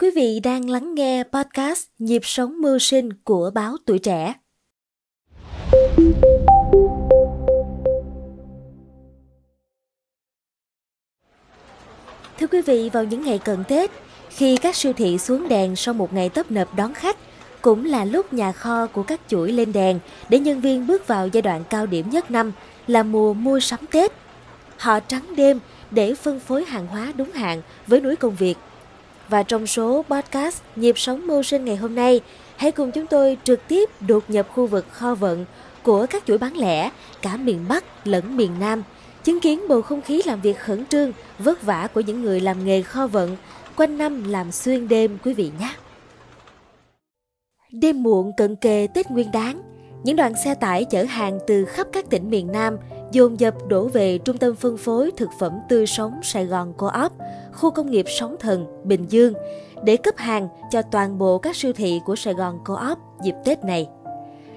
Quý vị đang lắng nghe podcast Nhịp sống mưu sinh của báo Tuổi Trẻ. Thưa quý vị, vào những ngày cận Tết, khi các siêu thị xuống đèn sau một ngày tấp nập đón khách, cũng là lúc nhà kho của các chuỗi lên đèn để nhân viên bước vào giai đoạn cao điểm nhất năm là mùa mua sắm Tết. Họ trắng đêm để phân phối hàng hóa đúng hạn với núi công việc – và trong số podcast Nhịp sống mưu sinh ngày hôm nay, hãy cùng chúng tôi trực tiếp đột nhập khu vực kho vận của các chuỗi bán lẻ cả miền Bắc lẫn miền Nam, chứng kiến bầu không khí làm việc khẩn trương, vất vả của những người làm nghề kho vận, quanh năm làm xuyên đêm quý vị nhé. Đêm muộn cận kề Tết Nguyên Đán, những đoàn xe tải chở hàng từ khắp các tỉnh miền Nam dồn dập đổ về trung tâm phân phối thực phẩm tươi sống Sài Gòn Co-op, khu công nghiệp Sóng Thần, Bình Dương để cấp hàng cho toàn bộ các siêu thị của Sài Gòn Co-op dịp Tết này.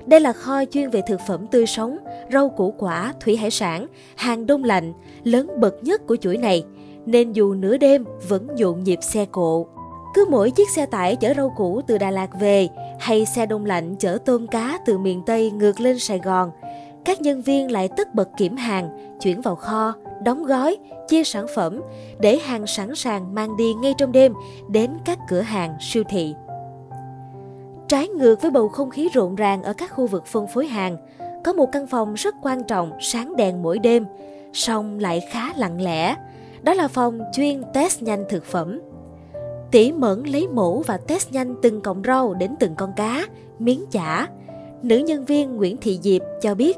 Đây là kho chuyên về thực phẩm tươi sống, rau củ quả, thủy hải sản, hàng đông lạnh, lớn bậc nhất của chuỗi này, nên dù nửa đêm vẫn nhộn nhịp xe cộ. Cứ mỗi chiếc xe tải chở rau củ từ Đà Lạt về hay xe đông lạnh chở tôm cá từ miền Tây ngược lên Sài Gòn – các nhân viên lại tất bật kiểm hàng, chuyển vào kho, đóng gói, chia sản phẩm để hàng sẵn sàng mang đi ngay trong đêm đến các cửa hàng, siêu thị. Trái ngược với bầu không khí rộn ràng ở các khu vực phân phối hàng, có một căn phòng rất quan trọng sáng đèn mỗi đêm, song lại khá lặng lẽ. Đó là phòng chuyên test nhanh thực phẩm. Tỉ mẫn lấy mẫu và test nhanh từng cọng rau đến từng con cá, miếng chả. Nữ nhân viên Nguyễn Thị Diệp cho biết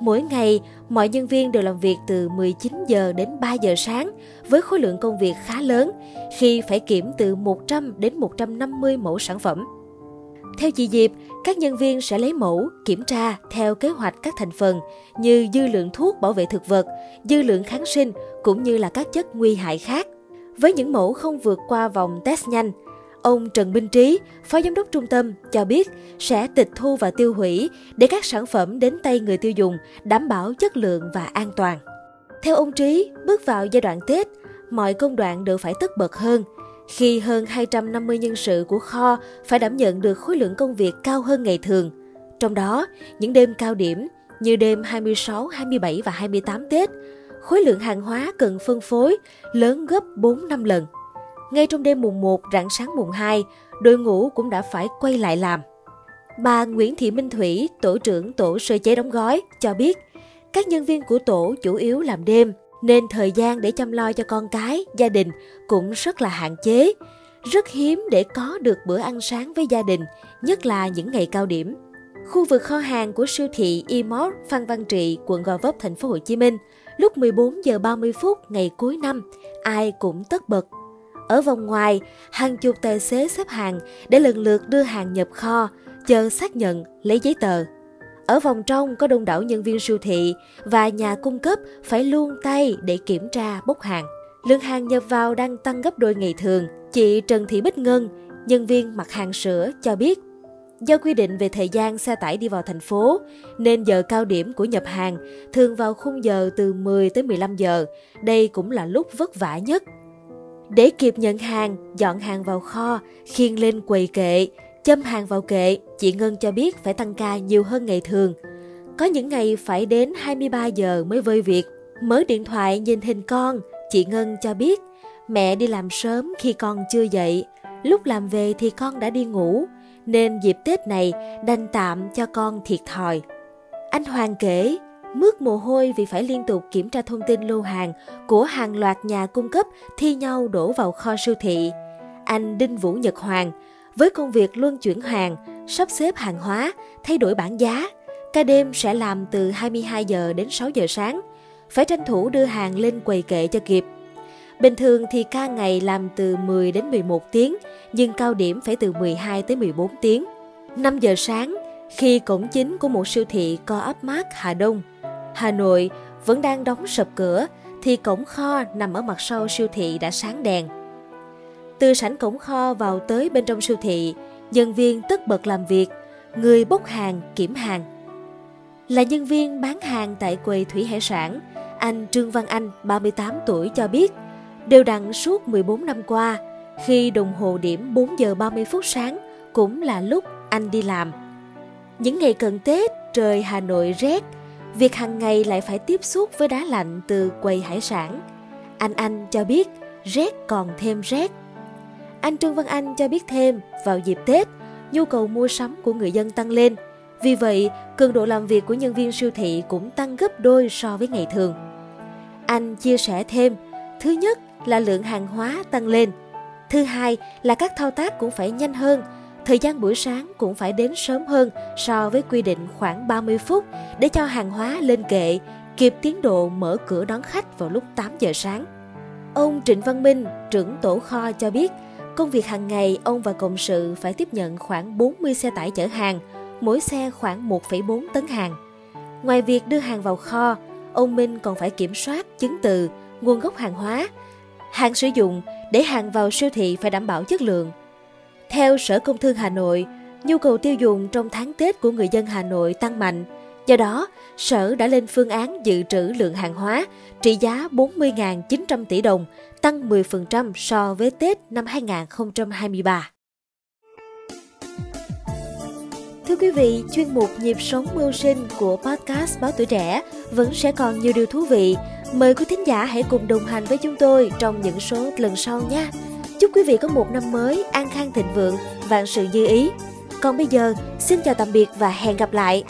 Mỗi ngày, mọi nhân viên đều làm việc từ 19 giờ đến 3 giờ sáng với khối lượng công việc khá lớn khi phải kiểm từ 100 đến 150 mẫu sản phẩm. Theo chị Diệp, các nhân viên sẽ lấy mẫu, kiểm tra theo kế hoạch các thành phần như dư lượng thuốc bảo vệ thực vật, dư lượng kháng sinh cũng như là các chất nguy hại khác. Với những mẫu không vượt qua vòng test nhanh, Ông Trần Minh Trí, Phó Giám đốc Trung tâm, cho biết sẽ tịch thu và tiêu hủy để các sản phẩm đến tay người tiêu dùng đảm bảo chất lượng và an toàn. Theo ông Trí, bước vào giai đoạn Tết, mọi công đoạn đều phải tất bật hơn, khi hơn 250 nhân sự của kho phải đảm nhận được khối lượng công việc cao hơn ngày thường. Trong đó, những đêm cao điểm như đêm 26, 27 và 28 Tết, khối lượng hàng hóa cần phân phối lớn gấp 4 năm lần. Ngay trong đêm mùng 1 rạng sáng mùng 2, đội ngũ cũng đã phải quay lại làm. Bà Nguyễn Thị Minh Thủy, tổ trưởng tổ sơ chế đóng gói, cho biết các nhân viên của tổ chủ yếu làm đêm nên thời gian để chăm lo cho con cái, gia đình cũng rất là hạn chế. Rất hiếm để có được bữa ăn sáng với gia đình, nhất là những ngày cao điểm. Khu vực kho hàng của siêu thị Emot Phan Văn Trị, quận Gò Vấp, thành phố Hồ Chí Minh, lúc 14 giờ 30 phút ngày cuối năm, ai cũng tất bật ở vòng ngoài, hàng chục tài xế xếp hàng để lần lượt đưa hàng nhập kho, chờ xác nhận, lấy giấy tờ. Ở vòng trong có đông đảo nhân viên siêu thị và nhà cung cấp phải luôn tay để kiểm tra bốc hàng. Lượng hàng nhập vào đang tăng gấp đôi ngày thường. Chị Trần Thị Bích Ngân, nhân viên mặt hàng sữa cho biết Do quy định về thời gian xe tải đi vào thành phố, nên giờ cao điểm của nhập hàng thường vào khung giờ từ 10 tới 15 giờ. Đây cũng là lúc vất vả nhất để kịp nhận hàng, dọn hàng vào kho, khiêng lên quầy kệ, châm hàng vào kệ, chị Ngân cho biết phải tăng ca nhiều hơn ngày thường. Có những ngày phải đến 23 giờ mới vơi việc. Mở điện thoại nhìn hình con, chị Ngân cho biết mẹ đi làm sớm khi con chưa dậy. Lúc làm về thì con đã đi ngủ, nên dịp Tết này đành tạm cho con thiệt thòi. Anh Hoàng kể, mướt mồ hôi vì phải liên tục kiểm tra thông tin lô hàng của hàng loạt nhà cung cấp thi nhau đổ vào kho siêu thị. Anh Đinh Vũ Nhật Hoàng, với công việc luân chuyển hàng, sắp xếp hàng hóa, thay đổi bảng giá, ca đêm sẽ làm từ 22 giờ đến 6 giờ sáng, phải tranh thủ đưa hàng lên quầy kệ cho kịp. Bình thường thì ca ngày làm từ 10 đến 11 tiếng, nhưng cao điểm phải từ 12 tới 14 tiếng. 5 giờ sáng, khi cổng chính của một siêu thị co ấp mát Hà Đông Hà Nội vẫn đang đóng sập cửa thì cổng kho nằm ở mặt sau siêu thị đã sáng đèn. Từ sảnh cổng kho vào tới bên trong siêu thị, nhân viên tất bật làm việc, người bốc hàng, kiểm hàng. Là nhân viên bán hàng tại quầy thủy hải sản, anh Trương Văn Anh, 38 tuổi cho biết, đều đặn suốt 14 năm qua, khi đồng hồ điểm 4 giờ 30 phút sáng cũng là lúc anh đi làm. Những ngày cận Tết, trời Hà Nội rét, việc hàng ngày lại phải tiếp xúc với đá lạnh từ quầy hải sản. Anh Anh cho biết rét còn thêm rét. Anh Trương Văn Anh cho biết thêm vào dịp Tết, nhu cầu mua sắm của người dân tăng lên. Vì vậy, cường độ làm việc của nhân viên siêu thị cũng tăng gấp đôi so với ngày thường. Anh chia sẻ thêm, thứ nhất là lượng hàng hóa tăng lên. Thứ hai là các thao tác cũng phải nhanh hơn, thời gian buổi sáng cũng phải đến sớm hơn so với quy định khoảng 30 phút để cho hàng hóa lên kệ, kịp tiến độ mở cửa đón khách vào lúc 8 giờ sáng. Ông Trịnh Văn Minh, trưởng tổ kho cho biết, công việc hàng ngày ông và cộng sự phải tiếp nhận khoảng 40 xe tải chở hàng, mỗi xe khoảng 1,4 tấn hàng. Ngoài việc đưa hàng vào kho, ông Minh còn phải kiểm soát chứng từ, nguồn gốc hàng hóa, hàng sử dụng để hàng vào siêu thị phải đảm bảo chất lượng. Theo Sở Công Thương Hà Nội, nhu cầu tiêu dùng trong tháng Tết của người dân Hà Nội tăng mạnh. Do đó, Sở đã lên phương án dự trữ lượng hàng hóa trị giá 40.900 tỷ đồng, tăng 10% so với Tết năm 2023. Thưa quý vị, chuyên mục Nhịp sống mưu sinh của podcast Báo Tuổi Trẻ vẫn sẽ còn nhiều điều thú vị. Mời quý thính giả hãy cùng đồng hành với chúng tôi trong những số lần sau nhé. Chúc quý vị có một năm mới an khang thịnh vượng, vạn sự như ý. Còn bây giờ, xin chào tạm biệt và hẹn gặp lại.